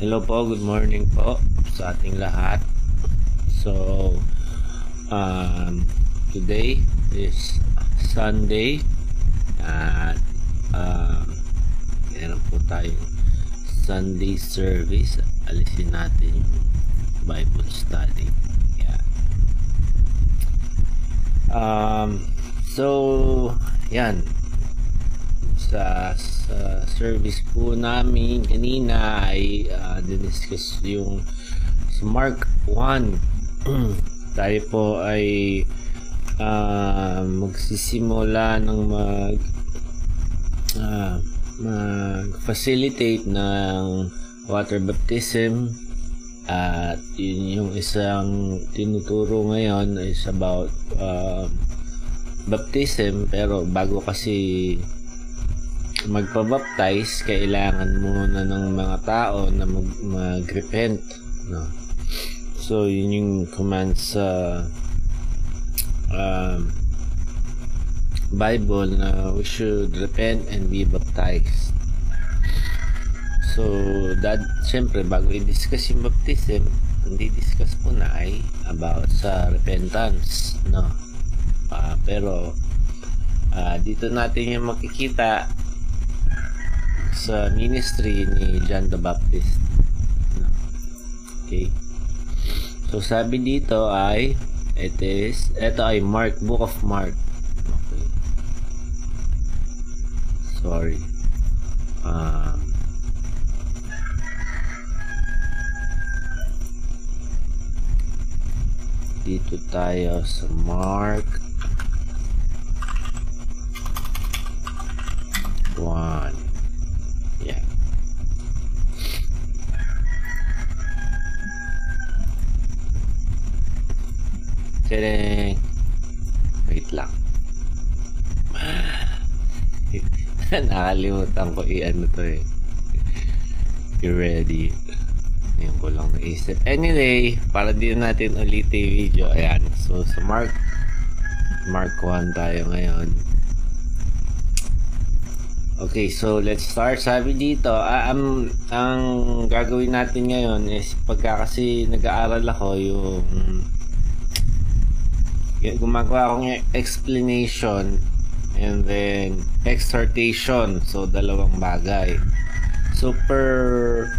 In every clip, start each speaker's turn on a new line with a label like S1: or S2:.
S1: Hello po, good morning po sa ating lahat. So, um, today is Sunday at um, meron po tayong Sunday service. Alisin natin yung Bible study. Yeah. Um, so, yan sa, sa service po namin kanina ay uh, diniscuss yung sa Mark 1 tayo po ay uh, magsisimula ng mag uh, mag-facilitate ng water baptism. At yun yung isang tinuturo ngayon is about uh, baptism. Pero bago kasi magpabaptize, kailangan muna ng mga tao na mag, mag-repent. No? So, yun yung command sa uh, Bible na we should repent and be baptized. So, that, syempre, bago i-discuss yung baptism, hindi discuss po na ay about sa repentance. No? Uh, pero, uh, dito natin yung makikita sa ministry ni John the Baptist. Okay. So sabi dito ay it is ito ay Mark Book of Mark. Okay. Sorry. Um, dito tayo sa Mark 1 Tadang! Wait lang. Nakalimutan ko i-ano to eh. You ready? Ngayon ko lang naisip. Anyway, para din natin ulit yung video. Ayan. So, sa Mark Mark 1 tayo ngayon. Okay, so let's start. Sabi dito, uh, um, ang gagawin natin ngayon is pagka kasi nag-aaral ako yung gumagawa akong explanation and then exhortation. So dalawang bagay. So per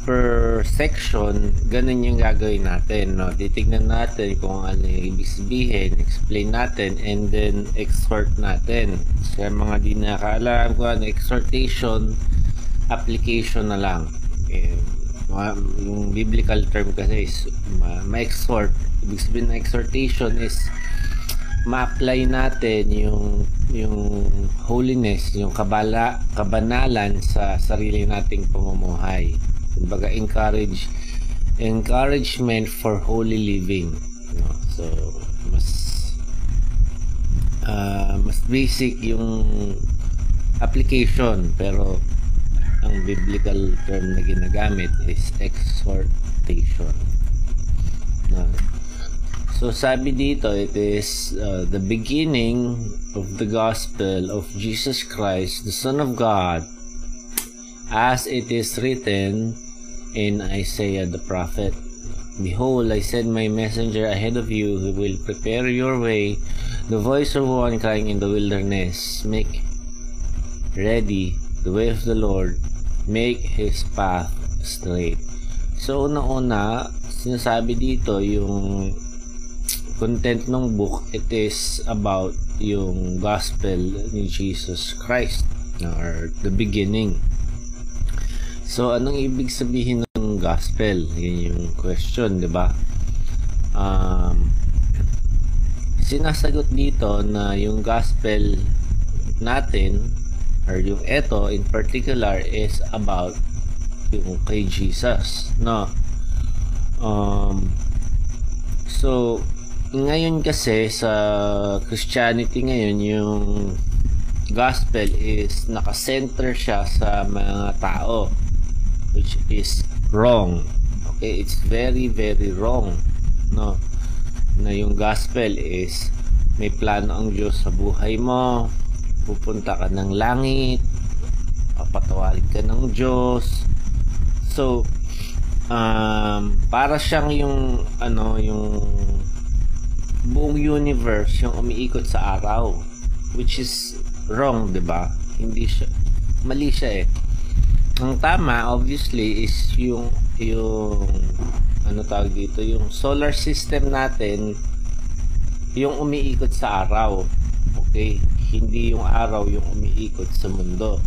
S1: per section ganun yung gagawin natin no? Titignan natin kung ano yung ibig sabihin explain natin and then exhort natin. Sa mga di nakaalam kung ano exhortation application na lang. Okay. yung biblical term kasi is ma-exhort. Ibig sabihin na exhortation is ma-apply natin yung yung holiness, yung kabala, kabanalan sa sarili nating pamumuhay. Kumbaga encourage encouragement for holy living. No? So mas uh, mas basic yung application pero ang biblical term na ginagamit is exhortation. No? So sabi dito, it is uh, the beginning of the gospel of Jesus Christ, the Son of God, as it is written in Isaiah the prophet. Behold, I send my messenger ahead of you who will prepare your way, the voice of one crying in the wilderness, make ready the way of the Lord, make his path straight. So, una-una, sinasabi dito yung content ng book, it is about yung gospel ni Jesus Christ or the beginning. So, anong ibig sabihin ng gospel? Yun yung question, di ba? Um, sinasagot dito na yung gospel natin or yung eto in particular is about yung kay Jesus, no? Um, so, ngayon kasi sa Christianity ngayon yung gospel is nakasenter siya sa mga tao which is wrong. Okay it's very very wrong no? Na yung gospel is may plano ang Diyos sa buhay mo pupunta ka ng langit papatawarin ka ng Diyos. So um, para siyang yung ano yung buong universe yung umiikot sa araw which is wrong 'di ba? Hindi siya mali siya eh. Ang tama obviously is yung yung ano tawag dito yung solar system natin yung umiikot sa araw okay? Hindi yung araw yung umiikot sa mundo.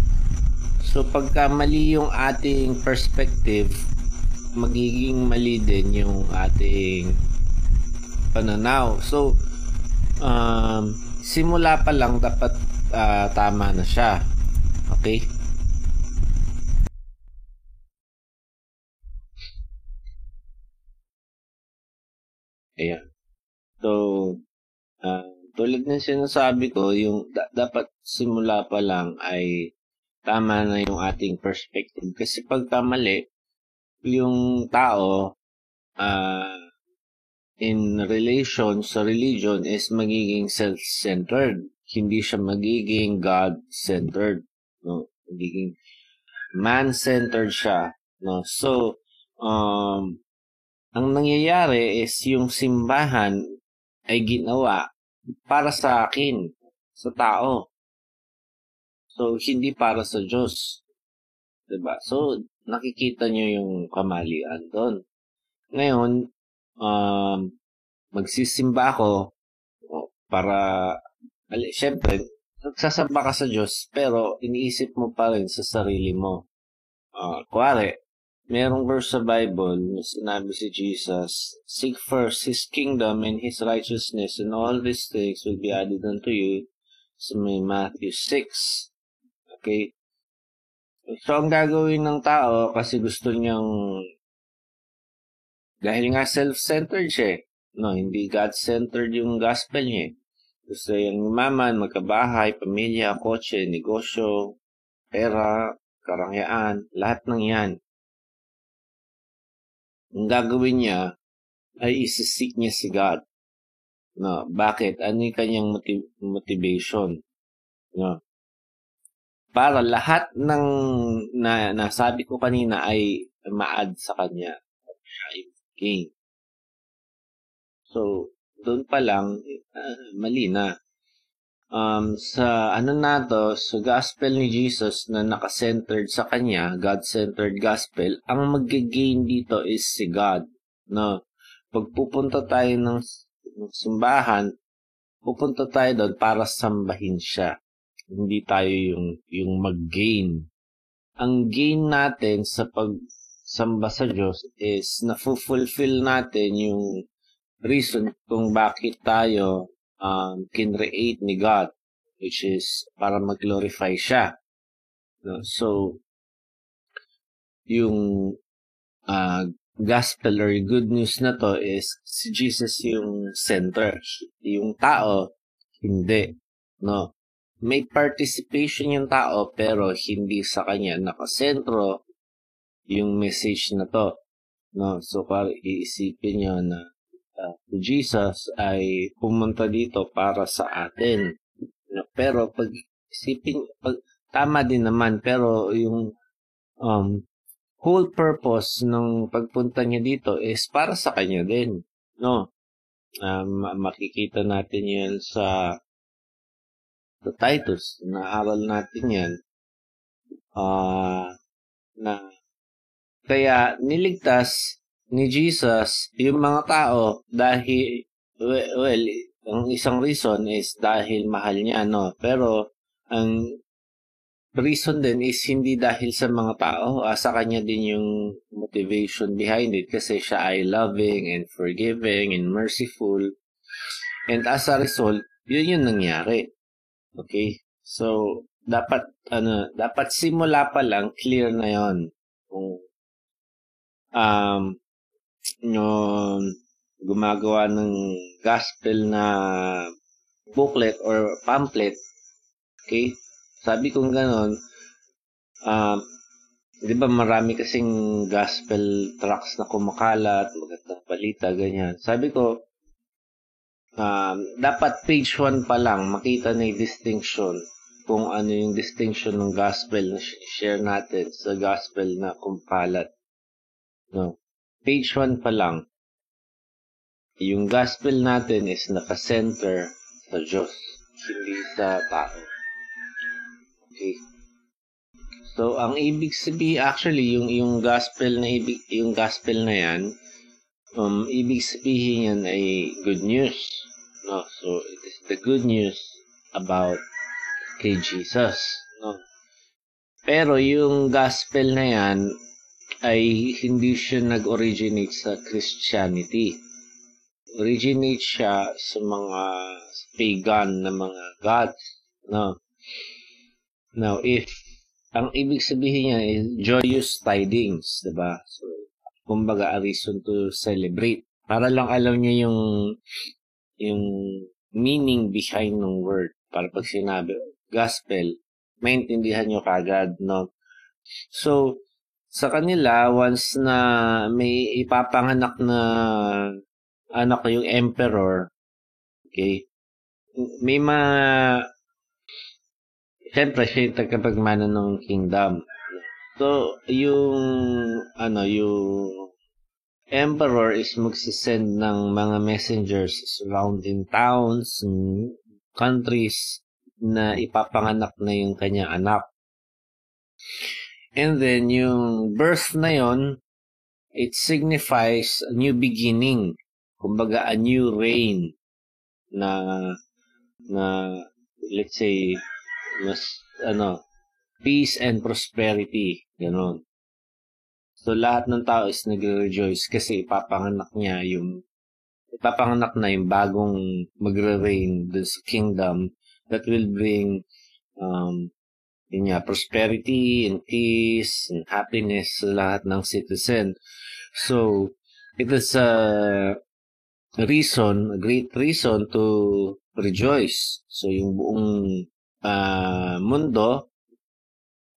S1: So pagka mali yung ating perspective magiging mali din yung ating pananaw. So, um, simula pa lang dapat uh, tama na siya. Okay? Ayan. So, uh, tulad ng sinasabi ko, yung da- dapat simula pa lang ay tama na yung ating perspective. Kasi pag mali, yung tao uh, in relation sa religion is magiging self-centered. Hindi siya magiging God-centered. No? Magiging man-centered siya. No? So, um, ang nangyayari is yung simbahan ay ginawa para sa akin, sa tao. So, hindi para sa Diyos. Diba? So, nakikita nyo yung kamalian doon. Ngayon, um, magsisimba ako para, syempre, nagsasamba ka sa Diyos, pero iniisip mo pa rin sa sarili mo. Uh, kuwari, merong verse sa Bible na sinabi si Jesus, Seek first His kingdom and His righteousness, and all these things will be added unto you. Sa so, may Matthew 6. Okay? So, ang gagawin ng tao kasi gusto niyang dahil nga self-centered siya eh. No, hindi God-centered yung gospel niya. Eh. Gusto niyang umaman, magkabahay, pamilya, kotse, negosyo, pera, karangyaan, lahat ng yan. Ang gagawin niya ay isisik niya si God. No, bakit? Ano yung kanyang motiv- motivation? No para lahat ng na nasabi ko kanina ay ma-add sa kanya gain. So, doon pa lang, uh, mali na. Um, sa ano na to, sa gospel ni Jesus na naka-centered sa kanya, God-centered gospel, ang mag-gain dito is si God. No? Pagpupunta tayo ng simbahan, pupunta tayo doon para sambahin siya hindi tayo yung, yung mag-gain. Ang gain natin sa pagsamba sa Diyos is na-fulfill natin yung reason kung bakit tayo um, kinreate ni God, which is para mag-glorify siya. No? So, yung uh, gospel or good news na to is si Jesus yung center. Yung tao, hindi. No? may participation yung tao pero hindi sa kanya nakasentro yung message na to. No? So, para iisipin nyo na uh, Jesus ay pumunta dito para sa atin. No? Pero pag isipin, pag, tama din naman, pero yung um, whole purpose ng pagpunta niya dito is para sa kanya din. No? Um, makikita natin yan sa sa Titus, naaral natin yan, uh, na kaya niligtas ni Jesus yung mga tao dahil, well, ang isang reason is dahil mahal niya, no? Pero, ang reason din is hindi dahil sa mga tao, uh, sa kanya din yung motivation behind it kasi siya ay loving and forgiving and merciful. And as a result, yun yung nangyari. Okay? So, dapat, ano, dapat simula pa lang, clear na yon Kung, um, yung gumagawa ng gospel na booklet or pamphlet, okay? Sabi kong ganon, um, di ba marami kasing gospel tracks na kumakalat, magandang balita, ganyan. Sabi ko, um, dapat page 1 pa lang makita na yung distinction kung ano yung distinction ng gospel na share natin sa gospel na kumpalat. No? page 1 pa lang, yung gospel natin is naka-center sa Diyos, hindi sa tao. Okay. So, ang ibig sabihin, actually, yung, yung gospel na ibig, yung gospel na yan, um, ibig sabihin yan ay good news. No? So, it is the good news about kay Jesus. No? Pero yung gospel na yan ay hindi siya nag-originate sa Christianity. Originate siya sa mga pagan na mga gods. No? Now, if ang ibig sabihin niya is joyous tidings, 'di ba? So, kumbaga a reason to celebrate. Para lang alam niya yung yung meaning behind ng word. Para pag sinabi gospel, maintindihan niyo kagad, no? So, sa kanila, once na may ipapanganak na anak yung emperor, okay, may mga Siyempre, siya yung tagapagmana ng kingdom. So, yung, ano, yung emperor is magsisend ng mga messengers surrounding towns, countries, na ipapanganak na yung kanyang anak. And then, yung birth na yon it signifies a new beginning. Kumbaga, a new reign na, na, let's say, mas ano peace and prosperity ganun so lahat ng tao is nagre-rejoice kasi ipapanganak niya yung ipapanganak na yung bagong magre-reign dun sa kingdom that will bring um yun nga, prosperity and peace and happiness sa lahat ng citizen. So, it is a reason, a great reason to rejoice. So, yung buong uh, mundo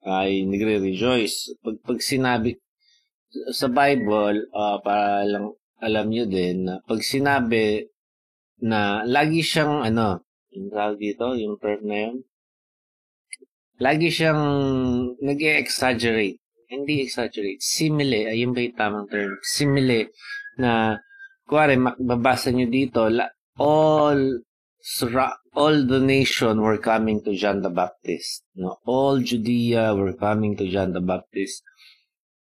S1: ay nagre-rejoice. Pag, pag sinabi sa Bible, uh, para lang alam nyo din, na pag sinabi na lagi siyang ano, yung dito, yung term na yun, lagi siyang nag exaggerate Hindi exaggerate. Simile, ayun ba yung tamang term? Simile na, kuwari, makbabasa nyo dito, all all the nation were coming to John the Baptist. No, all Judea were coming to John the Baptist.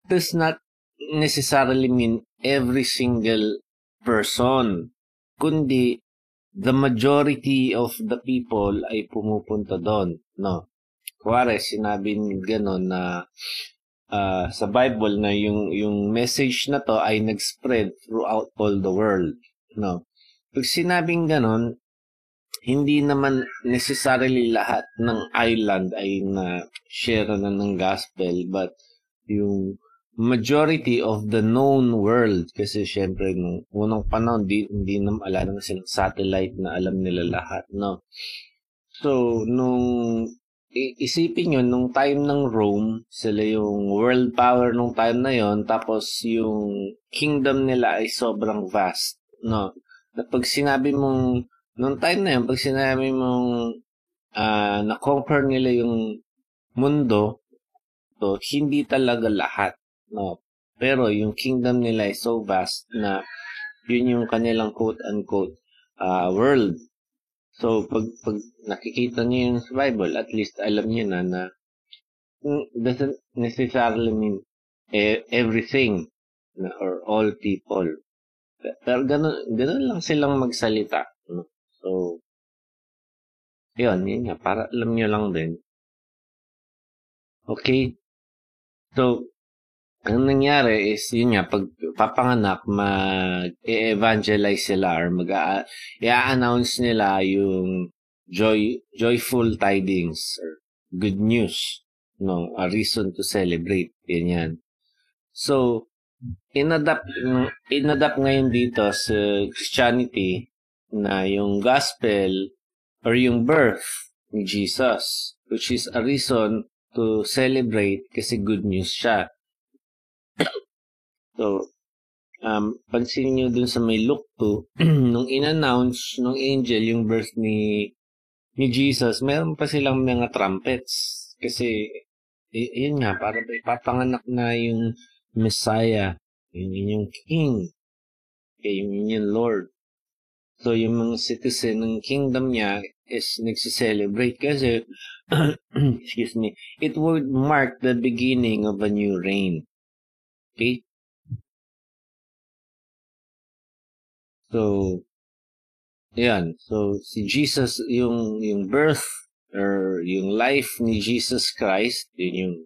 S1: Does not necessarily mean every single person, kundi the majority of the people ay pumupunta doon. No. Kuwari, sinabi gano'n na uh, sa Bible na yung, yung message na to ay nag-spread throughout all the world. No. Pag sinabing gano'n, hindi naman necessarily lahat ng island ay na share na ng gospel but yung majority of the known world kasi syempre nung unang panahon di, hindi naman ala naman silang satellite na alam nila lahat no so nung isipin nyo nung time ng Rome sila yung world power nung time na yon tapos yung kingdom nila ay sobrang vast no na pag sinabi mong Noong time na yun, pag sinabi mong uh, na-conquer nila yung mundo, to hindi talaga lahat. No? Pero yung kingdom nila is so vast na yun yung kanilang quote-unquote uh, world. So, pag, pag nakikita niyo yung sa Bible, at least alam niyo na na doesn't necessarily mean e- everything na, or all people. Pero ganun, ganun lang silang magsalita. No? So, yun, yun nga, para alam nyo lang din. Okay? So, ang nangyari is, yun nga, pag papanganak, mag-evangelize sila or mag i-announce nila yung joy, joyful tidings or good news, no, a reason to celebrate, yan yan. So, inadapt, inadapt ngayon dito sa Christianity na yung gospel or yung birth ni Jesus, which is a reason to celebrate kasi good news siya. So, um, pansin nyo dun sa may Luke 2, nung in-announce nung angel yung birth ni ni Jesus, meron pa silang mga trumpets. Kasi, y- yun nga, para ipapanganak na yung Messiah, Yun, yun yung king. Okay, yun yung Lord. So, yung mga citizen ng kingdom niya is nagsiselebrate kasi, excuse me, it would mark the beginning of a new reign. Okay? So, yan. So, si Jesus, yung, yung birth or yung life ni Jesus Christ, yun yung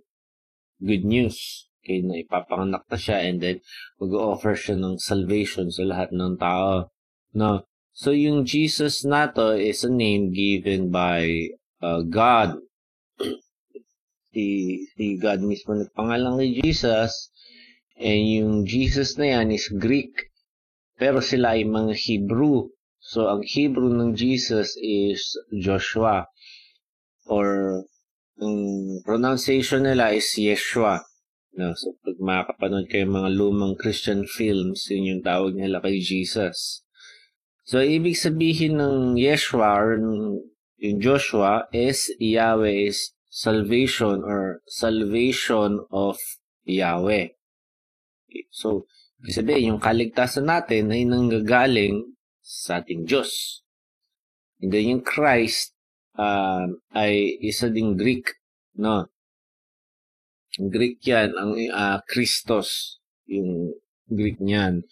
S1: good news. Okay, na ipapanganak na siya and then mag-offer siya ng salvation sa lahat ng tao. No? So, yung Jesus na to is a name given by uh, God. si, si God mismo nagpangalan kay Jesus. And yung Jesus na yan is Greek. Pero sila ay mga Hebrew. So, ang Hebrew ng Jesus is Joshua. Or, ang pronunciation nila is Yeshua. No, so, pag makakapanood kayo mga lumang Christian films, yun yung tawag nila kay Jesus. So, ibig sabihin ng Yeshua or yung Joshua is Yahweh is salvation or salvation of Yahweh. So, ibig sabihin, yung kaligtasan natin ay nanggagaling sa ating Diyos. And then yung Christ uh, ay isa ding Greek, no? Greek yan, ang uh, Christos, yung Greek niyan.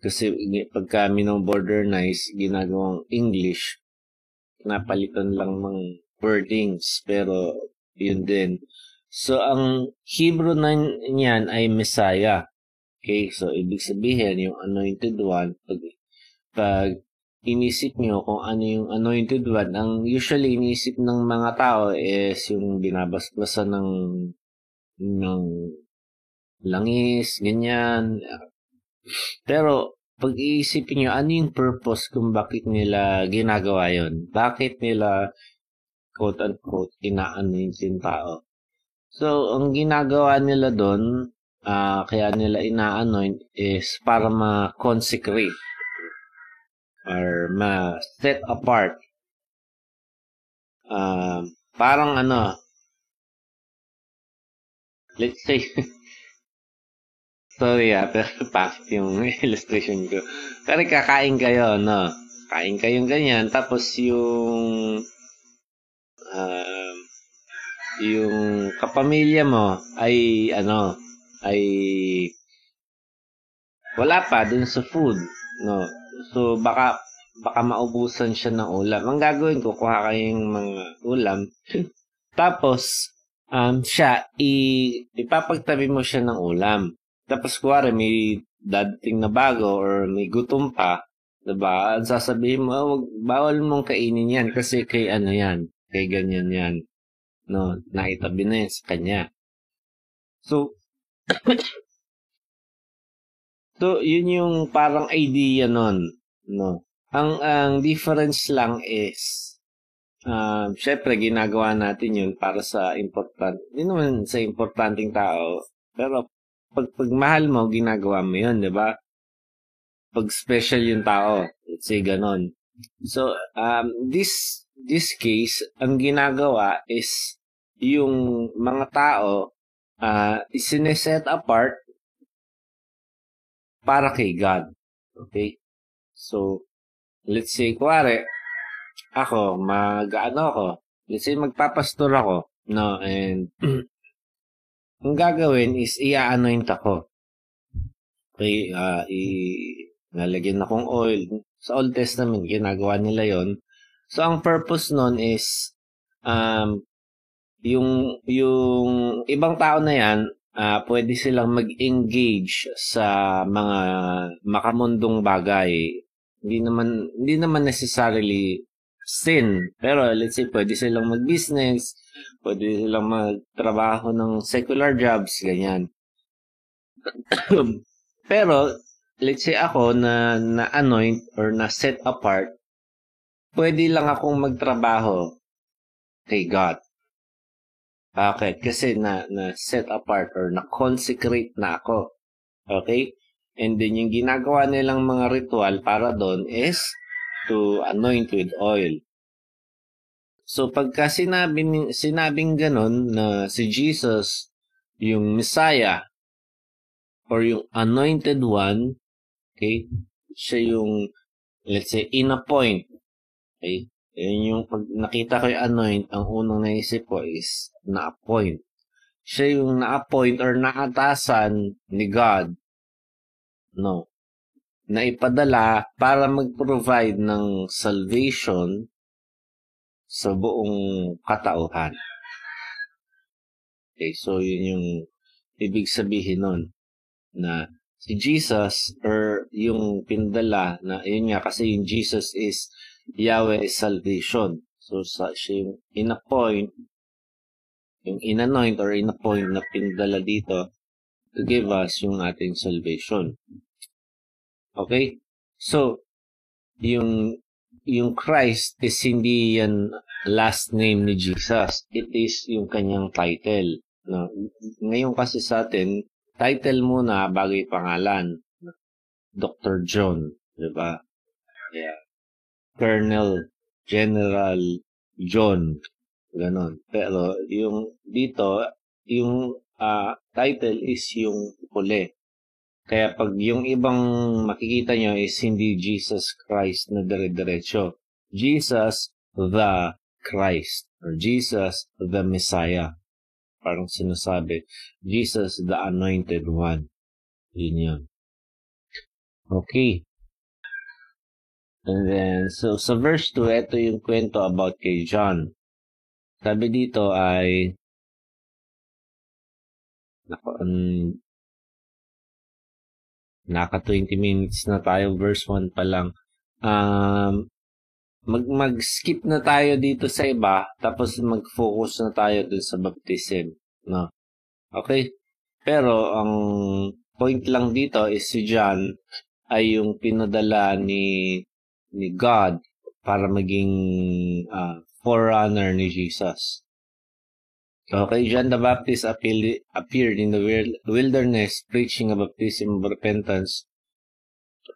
S1: Kasi pagka minomodernize, ginagawang English, napalitan lang ng wordings, pero yun din. So, ang Hebrew na niyan ay Messiah. Okay, so ibig sabihin, yung anointed one, pag pag inisip nyo kung ano yung anointed one, ang usually inisip ng mga tao is yung binabasbasa ng ng langis, ganyan. Pero, pag iisipin nyo, ano yung purpose kung bakit nila ginagawa yon Bakit nila, quote-unquote, inaanoint yung tao? So, ang ginagawa nila doon, uh, kaya nila ina-anoint is para ma-consecrate or ma-set apart. Uh, parang ano, let's say, sorry ah, pero past yung illustration ko. Pero kakain kayo, no? Kain kayong ganyan, tapos yung uh, yung kapamilya mo ay ano, ay wala pa dun sa food, no? So, baka, baka maubusan siya ng ulam. Ang gagawin ko, kuha kayong mga ulam. Tapos, um, siya, i, ipapagtabi mo siya ng ulam. Tapos, kuwari, may dating na bago or may gutom pa, diba? At sasabihin mo, wag, bawal mong kainin yan kasi kay ano yan, kay ganyan yan. No, naitabi na yan sa kanya. So, So, yun yung parang idea nun, no? Ang, ang difference lang is, uh, syempre, ginagawa natin yun para sa important, hindi naman sa importanting tao, pero pag, pag mahal mo, ginagawa mo yun, di ba? Pag special yung tao, let's say ganon. So, um, this, this case, ang ginagawa is, yung mga tao, uh, isineset apart para kay God. Okay? So, let's say, kuwari, ako, mag-ano ako, let's say, magpapastor ako, no, and, ang gagawin is, i-anoint ako. Okay, uh, i, nalagyan akong oil. Sa Old Testament, ginagawa nila yon So, ang purpose nun is, um, yung, yung ibang tao na yan, uh, pwede silang mag-engage sa mga makamundong bagay. Hindi naman hindi naman necessarily sin, pero let's say pwede silang mag-business, pwede silang magtrabaho ng secular jobs, ganyan. pero let's say ako na na-anoint or na-set apart, pwede lang akong magtrabaho kay God. Bakit? Kasi na, na set apart or na consecrate na ako. Okay? And then yung ginagawa nilang mga ritual para doon is to anoint with oil. So pagka sinabi, sinabing ganun na si Jesus yung Messiah, or yung anointed one, okay, siya yung, let's say, in a point. Okay? Yun yung pag nakita ko yung anoint, ang unang naisip ko is na-appoint. Siya yung na-appoint or naatasan ni God. No. Na ipadala para mag-provide ng salvation sa buong katauhan. Okay, so yun yung ibig sabihin nun na si Jesus or yung pindala na yun nga kasi yung Jesus is Yahweh is salvation. So sa siya yung in-appoint yung in-anoint or in-appoint na pindala dito to give us yung ating salvation. Okay? So, yung yung Christ is hindi yan last name ni Jesus. It is yung kanyang title. No? Ngayon kasi sa atin, title muna bago pangalan. Dr. John, di ba? Yeah. Colonel, General John, ganon. Pero yung dito, yung uh, title is yung huli. Kaya pag yung ibang makikita nyo is hindi Jesus Christ na dire-diretso. Jesus the Christ or Jesus the Messiah. Parang sinasabi, Jesus the Anointed One. Yun yun. Okay. And then, so sa verse 2, ito yung kwento about kay John. Sabi dito ay, nako, um, Naka 20 minutes na tayo, verse 1 pa lang. Um, mag mag-skip na tayo dito sa iba, tapos mag-focus na tayo dun sa baptism. No? Okay? Pero, ang point lang dito is si John ay yung pinadala ni ni God para maging uh, forerunner ni Jesus. Okay, John the Baptist appeared in the wilderness preaching a baptism of repentance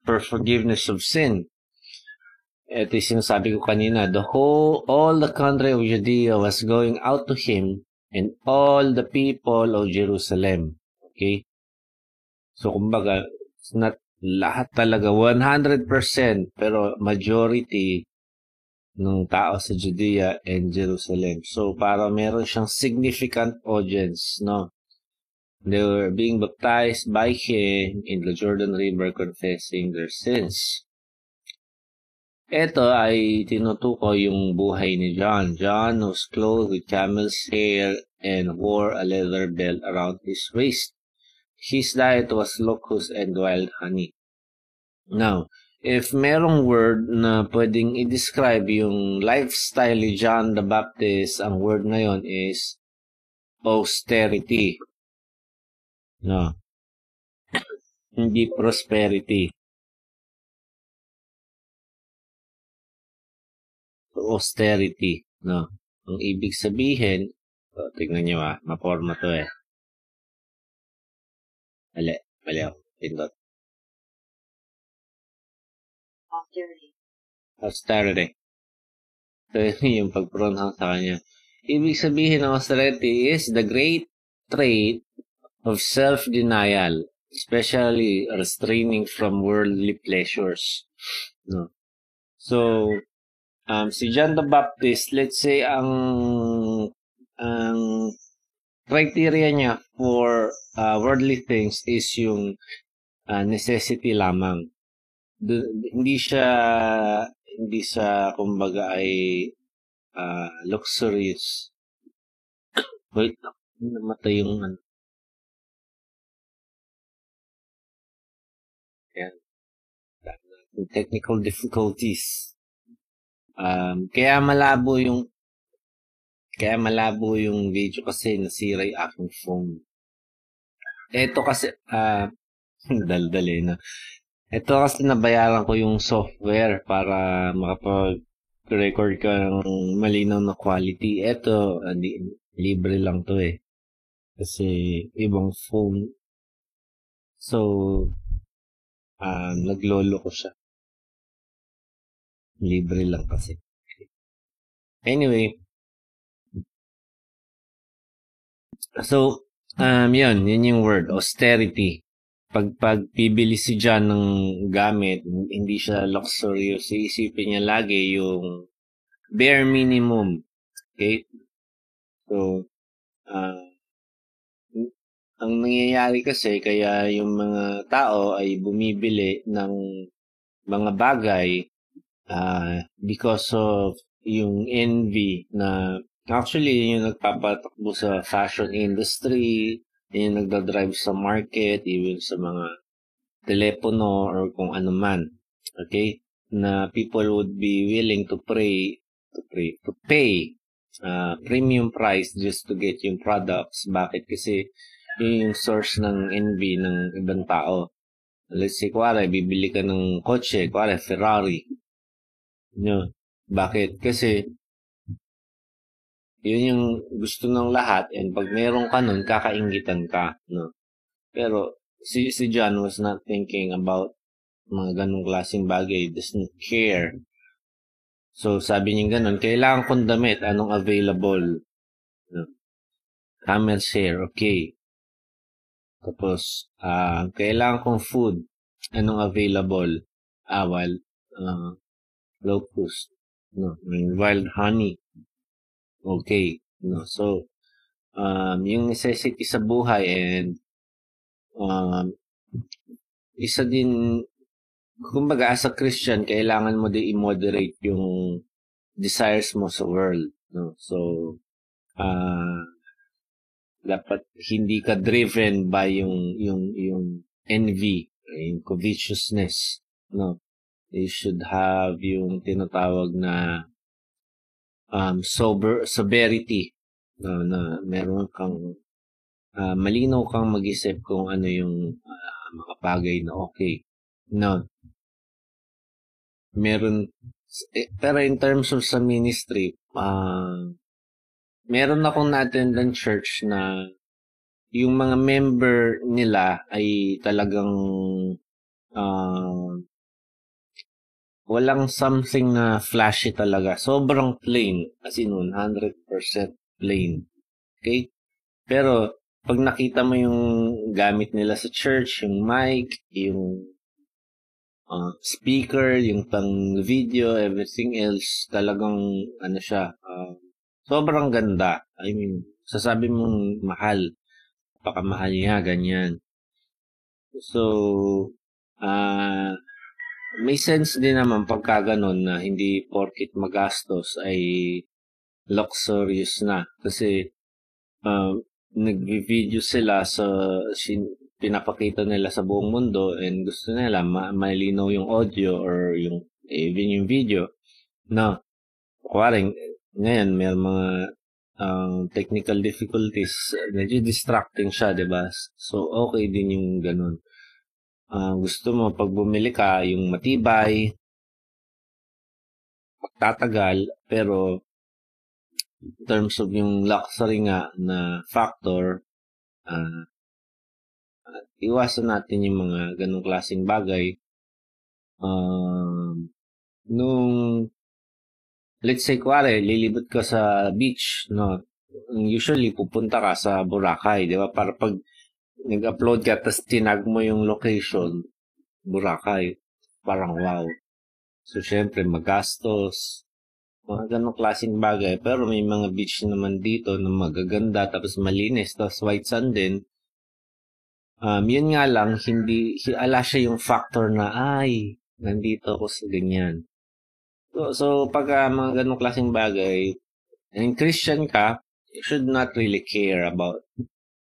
S1: for forgiveness of sin. Ito yung sinasabi ko kanina, the whole, all the country of Judea was going out to him and all the people of Jerusalem. Okay? So, kumbaga, it's not lahat talaga, 100%, pero majority ng tao sa Judea and Jerusalem. So, para meron siyang significant audience, no? They were being baptized by him in the Jordan River confessing their sins. Ito ay tinutuko yung buhay ni John. John was clothed with camel's hair and wore a leather belt around his waist. His diet was locusts and wild honey. Now, if merong word na pwedeng i-describe yung lifestyle ni John the Baptist, ang word ngayon is austerity. No. Hindi prosperity. austerity. No. Ang ibig sabihin, so, tingnan nyo ah, maporma to eh. Mali, mali ako. Pindot. Austerity. Austerity. So, yung pag-pronounce sa kanya. Ibig sabihin ng austerity is the great trait of self-denial, especially restraining from worldly pleasures. No. So, um, si John the Baptist, let's say, ang ang criteria niya for uh, worldly things is yung uh, necessity lamang hindi siya hindi sa kumbaga ay uh, luxurious. Wait, namatay yung ano. Yan. Technical difficulties. Um, kaya malabo yung kaya malabo yung video kasi nasira yung aking phone. Ito kasi, ah, uh, daldal na. Ito kasi nabayaran ko yung software para makapag-record ka ng malinaw na quality. Ito, hindi, libre lang to eh. Kasi ibang phone. So, um, naglolo ko siya. Libre lang kasi. Anyway, so, um, yun, yun yung word, austerity. pag pagpibili si John ng gamit, hindi siya luxurious. Iisipin niya lagi yung bare minimum. Okay? So, uh, ang nangyayari kasi kaya yung mga tao ay bumibili ng mga bagay uh, because of yung envy na actually yung nagpapatakbo sa fashion industry, yun yung nagdadrive sa market, even sa mga telepono or kung ano man. Okay? Na people would be willing to pray, to pray, to pay uh, premium price just to get yung products. Bakit? Kasi yun yung source ng envy ng ibang tao. Let's say, kuwari, bibili ka ng kotse, kuwari, Ferrari. No? Bakit? Kasi yun yung gusto ng lahat and pag meron ka nun, kakaingitan ka. No? Pero si, si John was not thinking about mga ganong klaseng bagay. He doesn't care. So sabi niya ganun, kailangan kong damit, anong available? No? Camel share, okay. Tapos, uh, kailangan kong food, anong available? Ah, well, uh, locust, no, wild honey, okay. No? So, um, yung necessity sa buhay and um, isa din, kumbaga as a Christian, kailangan mo din i-moderate yung desires mo sa world. No? So, uh, dapat hindi ka driven by yung yung yung envy, yung covetousness, no? You should have yung tinatawag na um, sober, soberity no, na meron kang uh, malinaw kang mag-isip kung ano yung uh, mga bagay na okay. No. Meron eh, pero in terms of sa ministry, uh, meron akong natin ng church na yung mga member nila ay talagang uh, walang something na flashy talaga. Sobrang plain. As in, 100% plain. Okay? Pero, pag nakita mo yung gamit nila sa church, yung mic, yung uh, speaker, yung pang video, everything else, talagang, ano siya, uh, sobrang ganda. I mean, sasabi mong mahal. Pakamahal niya, ganyan. So, ah, uh, may sense din naman pagka ganun na hindi porkit magastos ay luxurious na. Kasi uh, nag-video sila sa sin- pinapakita nila sa buong mundo and gusto nila ma- malinaw yung audio or yung even yung video na kuwaring ngayon may mga um, technical difficulties medyo distracting siya 'di ba so okay din yung ganun uh, gusto mo pag bumili ka yung matibay, pagtatagal, pero in terms of yung luxury nga na factor, uh, uh, iwasan natin yung mga ganong klaseng bagay. Um, nung let's say kuwari, lilibot ka sa beach, no? Usually pupunta ka sa Boracay, 'di ba? Para pag nag-upload ka tapos tinag mo yung location, Boracay, parang wow. So, syempre, magastos, mga ganong klaseng bagay. Pero may mga beach naman dito na magaganda, tapos malinis, tapos white sand din. Um, yun nga lang, hindi, ala siya yung factor na, ay, nandito ako sa ganyan. So, so pag uh, mga ganong klaseng bagay, and Christian ka, you should not really care about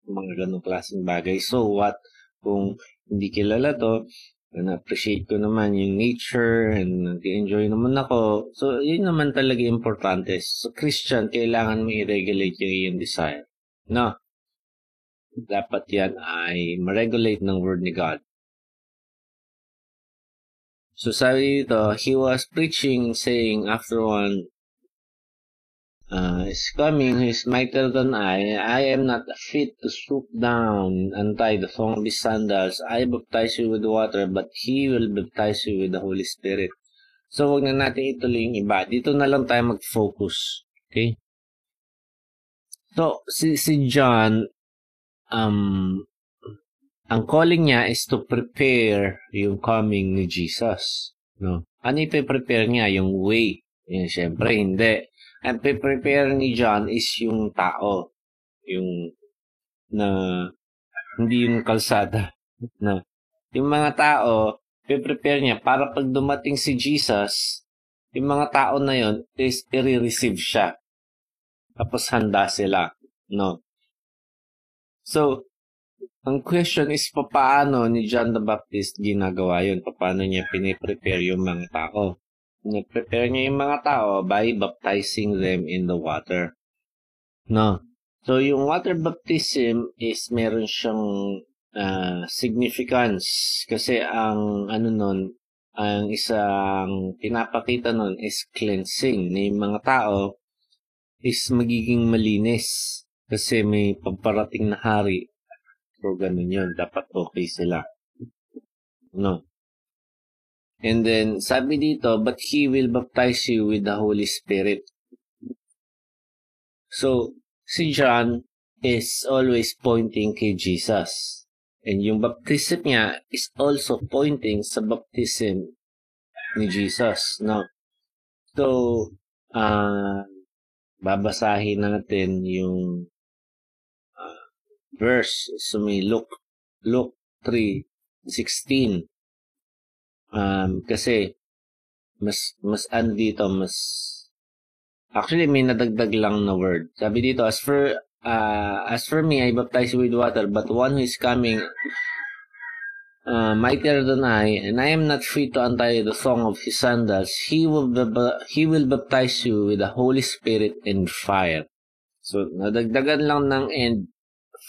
S1: mga ganong klaseng bagay. So what, kung hindi kilala to, na-appreciate ko naman yung nature and nag-enjoy naman ako. So, yun naman talaga importante. So, Christian, kailangan mo i-regulate yung iyong desire. No? Dapat yan ay ma-regulate ng word ni God. So, sabi dito, he was preaching, saying, after one uh, is coming who is mightier than I. I am not fit to stoop down and tie the thong of his sandals. I baptize you with water, but he will baptize you with the Holy Spirit. So, wag na natin ituloy yung iba. Dito na lang tayo mag-focus. Okay? So, si, si John, um, ang calling niya is to prepare yung coming ni Jesus. No? Ano ipe-prepare niya? Yung way. Yan, syempre, hindi. Ang prepare ni John is yung tao. Yung na hindi yung kalsada. Na yung mga tao, prepare niya para pag dumating si Jesus, yung mga tao na yon is i-receive siya. Tapos handa sila. No? So, ang question is, paano ni John the Baptist ginagawa yun? Paano niya piniprepare yung mga tao? Nag-prepare niya yung mga tao by baptizing them in the water. No. So, yung water baptism is meron siyang uh, significance kasi ang ano nun, ang isang pinapakita nun is cleansing na yung mga tao is magiging malinis kasi may pagparating na hari So, ganun yun. Dapat okay sila. No. And then, sabi dito, but He will baptize you with the Holy Spirit. So, si John is always pointing kay Jesus. And yung baptism niya is also pointing sa baptism ni Jesus. No? So, uh, babasahin natin yung verse. So may Luke, Luke 3:16. Um, kasi mas mas ano dito, mas actually may nadagdag lang na word. Sabi dito, as for uh, as for me, I baptize with water, but one who is coming uh, mightier than I, and I am not free to untie the thong of his sandals. He will he will baptize you with the Holy Spirit and fire. So, nadagdagan lang ng end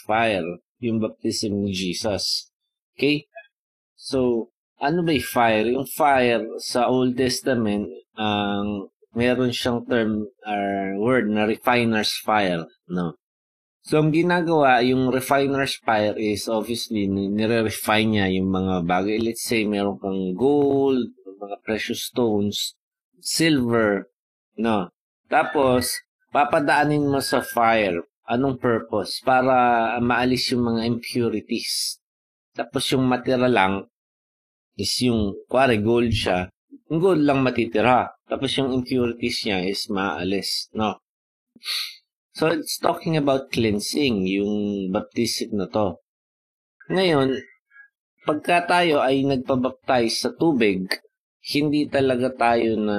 S1: fire, yung baptism ni Jesus. Okay? So, ano ba yung fire? Yung fire sa Old Testament, ang um, meron siyang term or word na refiner's fire, no? So, ang ginagawa, yung refiner's fire is obviously nire-refine niya yung mga bagay. Let's say, meron kang gold, mga precious stones, silver, no? Tapos, papadaanin mo sa fire Anong purpose? Para maalis yung mga impurities. Tapos yung matira lang is yung, kuwari gold siya, yung gold lang matitira. Tapos yung impurities niya is maalis. No? So, it's talking about cleansing, yung baptism na to. Ngayon, pagka tayo ay nagpabaptize sa tubig, hindi talaga tayo na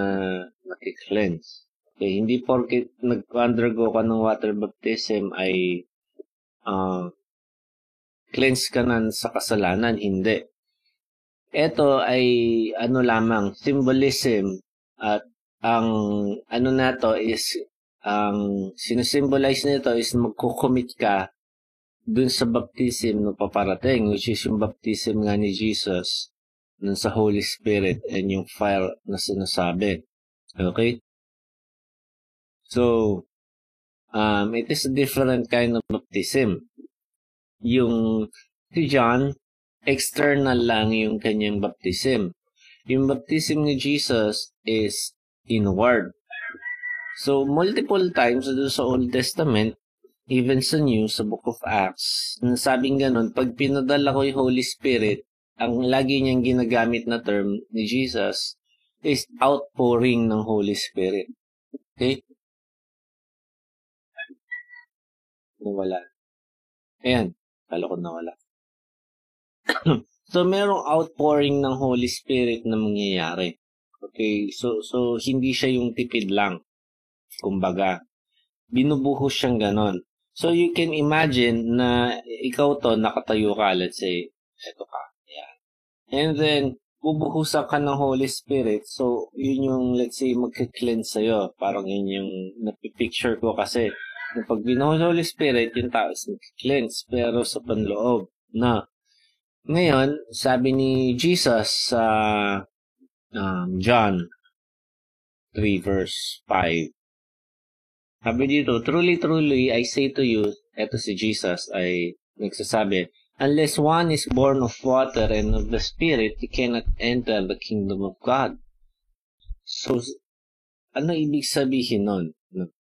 S1: nakikleanse. Okay, hindi porket nag-undergo ka ng water baptism ay uh, cleanse ka na sa kasalanan. Hindi. Ito ay ano lamang, symbolism at ang ano na to is ang sinusymbolize nito is magkukumit ka dun sa baptism na paparating which is yung baptism nga ni Jesus dun sa Holy Spirit and yung fire na sinasabi. Okay? So, um, it is a different kind of baptism. Yung si John, external lang yung kanyang baptism. Yung baptism ni Jesus is inward. So, multiple times sa Old Testament, even sa New, sa Book of Acts, nasabing ganun, pag pinadala ko yung Holy Spirit, ang lagi niyang ginagamit na term ni Jesus is outpouring ng Holy Spirit. Okay? Nawala. Ayan. Kala ko nawala. so, merong outpouring ng Holy Spirit na mangyayari. Okay? So, so hindi siya yung tipid lang. Kumbaga, binubuhos siyang ganon. So, you can imagine na ikaw to, nakatayo ka, let's say, eto ka. Ayan. And then, bubuhusan ka ng Holy Spirit. So, yun yung, let's say, magka-cleanse sa'yo. Parang yun yung napipicture ko kasi pag binuhos Holy Spirit, yung tao is cleanse pero sa panloob na. Ngayon, sabi ni Jesus sa um, John 3 verse 5. Sabi dito, Truly, truly, I say to you, eto si Jesus ay nagsasabi, Unless one is born of water and of the Spirit, he cannot enter the kingdom of God. So, ano ibig sabihin nun?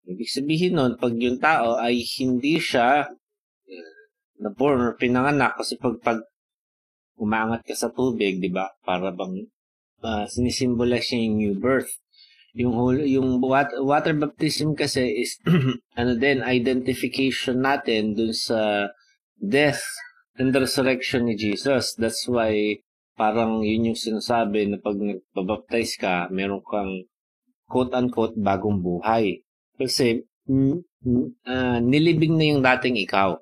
S1: Ibig sabihin nun, pag yung tao ay hindi siya uh, na born or pinanganak kasi pag, pag umangat ka sa tubig, di ba? Para bang uh, sinisimbolize niya yung new birth. Yung whole, yung water, baptism kasi is ano din identification natin dun sa death and resurrection ni Jesus. That's why parang yun yung sinasabi na pag nagbabaptize ka, meron kang quote-unquote bagong buhay. Kasi uh, nilibing na yung dating ikaw.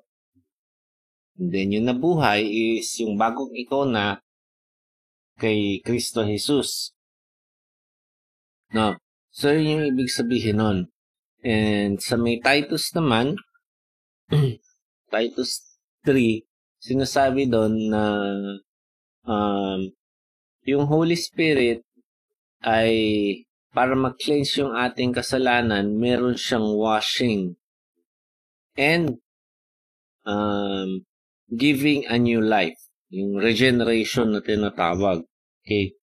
S1: And then yung nabuhay is yung bagong ikaw na kay Kristo Jesus. No. So, yun yung ibig sabihin nun. And sa may Titus naman, Titus 3, sinasabi doon na um, yung Holy Spirit ay para mag-cleanse yung ating kasalanan, meron siyang washing and um, giving a new life. Yung regeneration na tinatawag. Okay?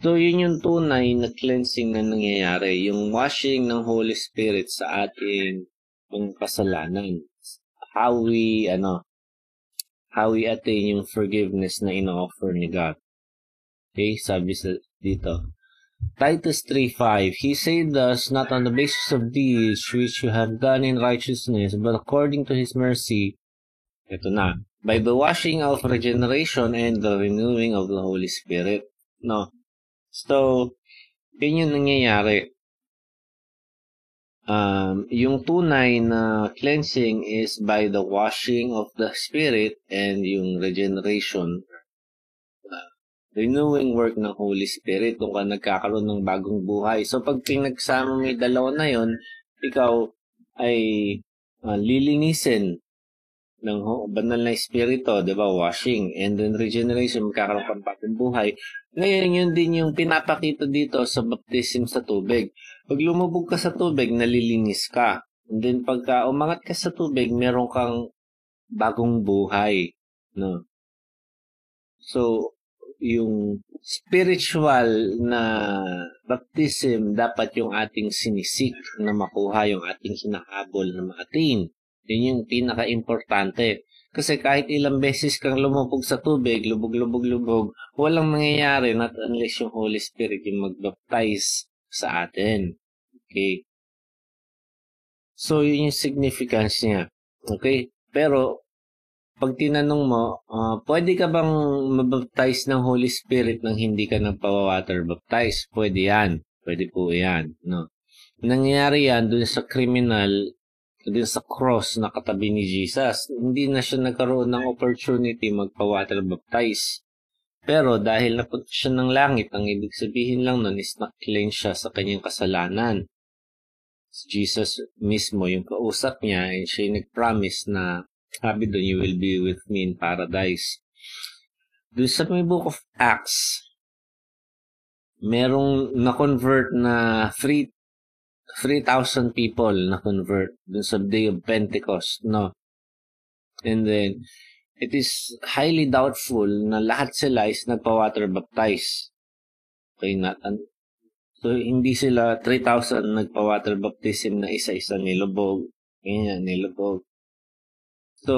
S1: So, yun yung tunay na cleansing na nangyayari. Yung washing ng Holy Spirit sa ating yung kasalanan. How we, ano, how we attain yung forgiveness na ino-offer ni God. Okay? Sabi sa dito. Titus 3.5 He saved us not on the basis of deeds which you have done in righteousness, but according to His mercy, ito na, by the washing of regeneration and the renewing of the Holy Spirit. No? So, yun yung nangyayari. Um, yung tunay na cleansing is by the washing of the Spirit and yung regeneration, uh, renewing work ng Holy Spirit kung ka nagkakaroon ng bagong buhay. So, pag pinagsama mo yung dalawa na yon ikaw ay uh, lilinisin ng banal na espiritu, di ba, washing, and then regeneration, magkakaroon ka ng bagong buhay. Ngayon, yun din yung pinapakita dito sa baptism sa tubig. Pag lumubog ka sa tubig, nalilinis ka. And then, pagka umangat ka sa tubig, meron kang bagong buhay. No? So, yung spiritual na baptism, dapat yung ating sinisik na makuha, yung ating hinahabol na ma-attain. Yun yung pinaka-importante. Kasi kahit ilang beses kang lumubog sa tubig, lubog-lubog-lubog, walang mangyayari not unless yung Holy Spirit yung mag-baptize sa atin. Okay? So, yun yung significance niya. Okay? Pero, pag tinanong mo, uh, pwede ka bang mabaptize ng Holy Spirit nang hindi ka nagpa-water baptize? Pwede yan. Pwede po yan. No? Nangyayari yan dun sa criminal din sa cross na katabi ni Jesus, hindi na siya nagkaroon ng opportunity magpa-water baptize. Pero dahil napunta siya ng langit, ang ibig sabihin lang nun is na-cleanse siya sa kanyang kasalanan. Si Jesus mismo yung kausap niya, and siya yung nag-promise na sabi doon, you will be with me in paradise. Doon sa may book of Acts, merong na-convert na free 3,000 people na convert dun sa day of Pentecost, no? And then, it is highly doubtful na lahat sila is nagpa-water baptize. Okay, not, so hindi sila 3,000 nagpa-water baptism na isa-isa nilubog. Ganyan, nilubog. So,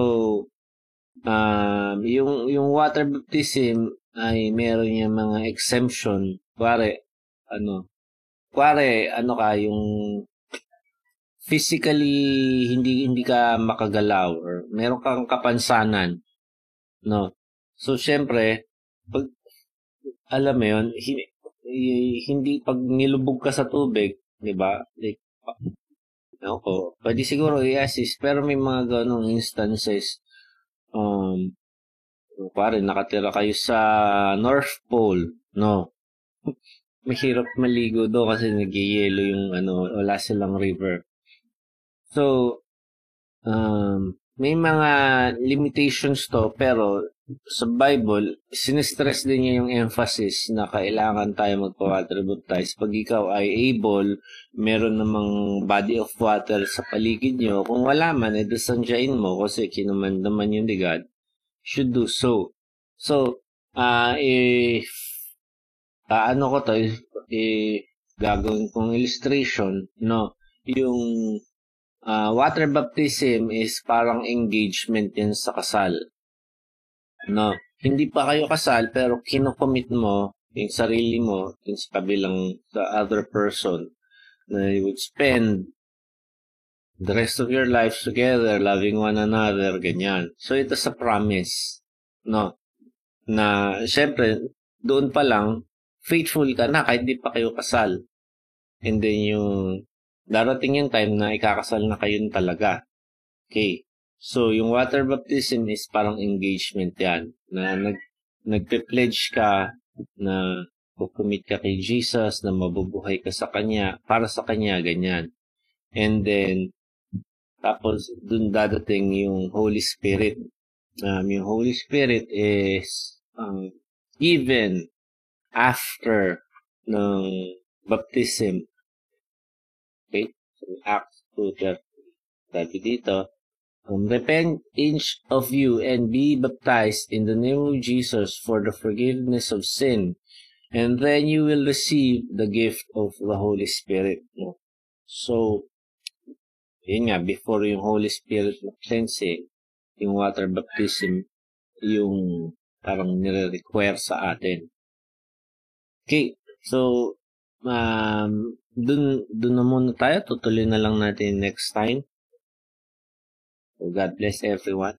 S1: um, yung, yung water baptism ay meron yung mga exemption. Pare, ano, kuwari, ano ka, yung physically hindi hindi ka makagalaw or meron kang kapansanan no? So syempre pag alam mo yon hindi pag nilubog ka sa tubig di ba? Like ako pwede siguro i-assist pero may mga ganong instances um pare nakatira kayo sa North Pole no mahirap maligo do kasi nagyayelo yung ano, wala silang river. So, um, may mga limitations to pero sa Bible, sinistress din niya yung emphasis na kailangan tayo magpa-water baptize. Pag ikaw ay able, meron namang body of water sa paligid nyo. Kung wala man, eh, sanjain mo kasi kinuman naman yung ni God, should do so. So, uh, if uh, ano ko to, eh, gagawin kong illustration, no? Yung uh, water baptism is parang engagement yan sa kasal. No? hindi pa kayo kasal, pero kinocommit mo yung sarili mo yung sa kabilang the other person na you would spend the rest of your lives together, loving one another, ganyan. So, ito sa promise, no? Na, syempre, doon pa lang, faithful ka na kahit di pa kayo kasal. And then yung, darating yung time na ikakasal na kayo talaga. Okay. So, yung water baptism is parang engagement yan. Na nag, nagpe-pledge ka na kukumit ka kay Jesus, na mabubuhay ka sa Kanya, para sa Kanya, ganyan. And then, tapos, dun dadating yung Holy Spirit. Um, yung Holy Spirit is um, given after ng baptism. Okay? So, Acts 2.30. Sabi dito, um, Repent each of you and be baptized in the name of Jesus for the forgiveness of sin, and then you will receive the gift of the Holy Spirit. So, yun nga, before yung Holy Spirit cleansing, yung water baptism, yung parang nire-require sa atin. Okay, so, um, dun, dun na muna tayo. Tutuloy na lang natin next time. So God bless everyone.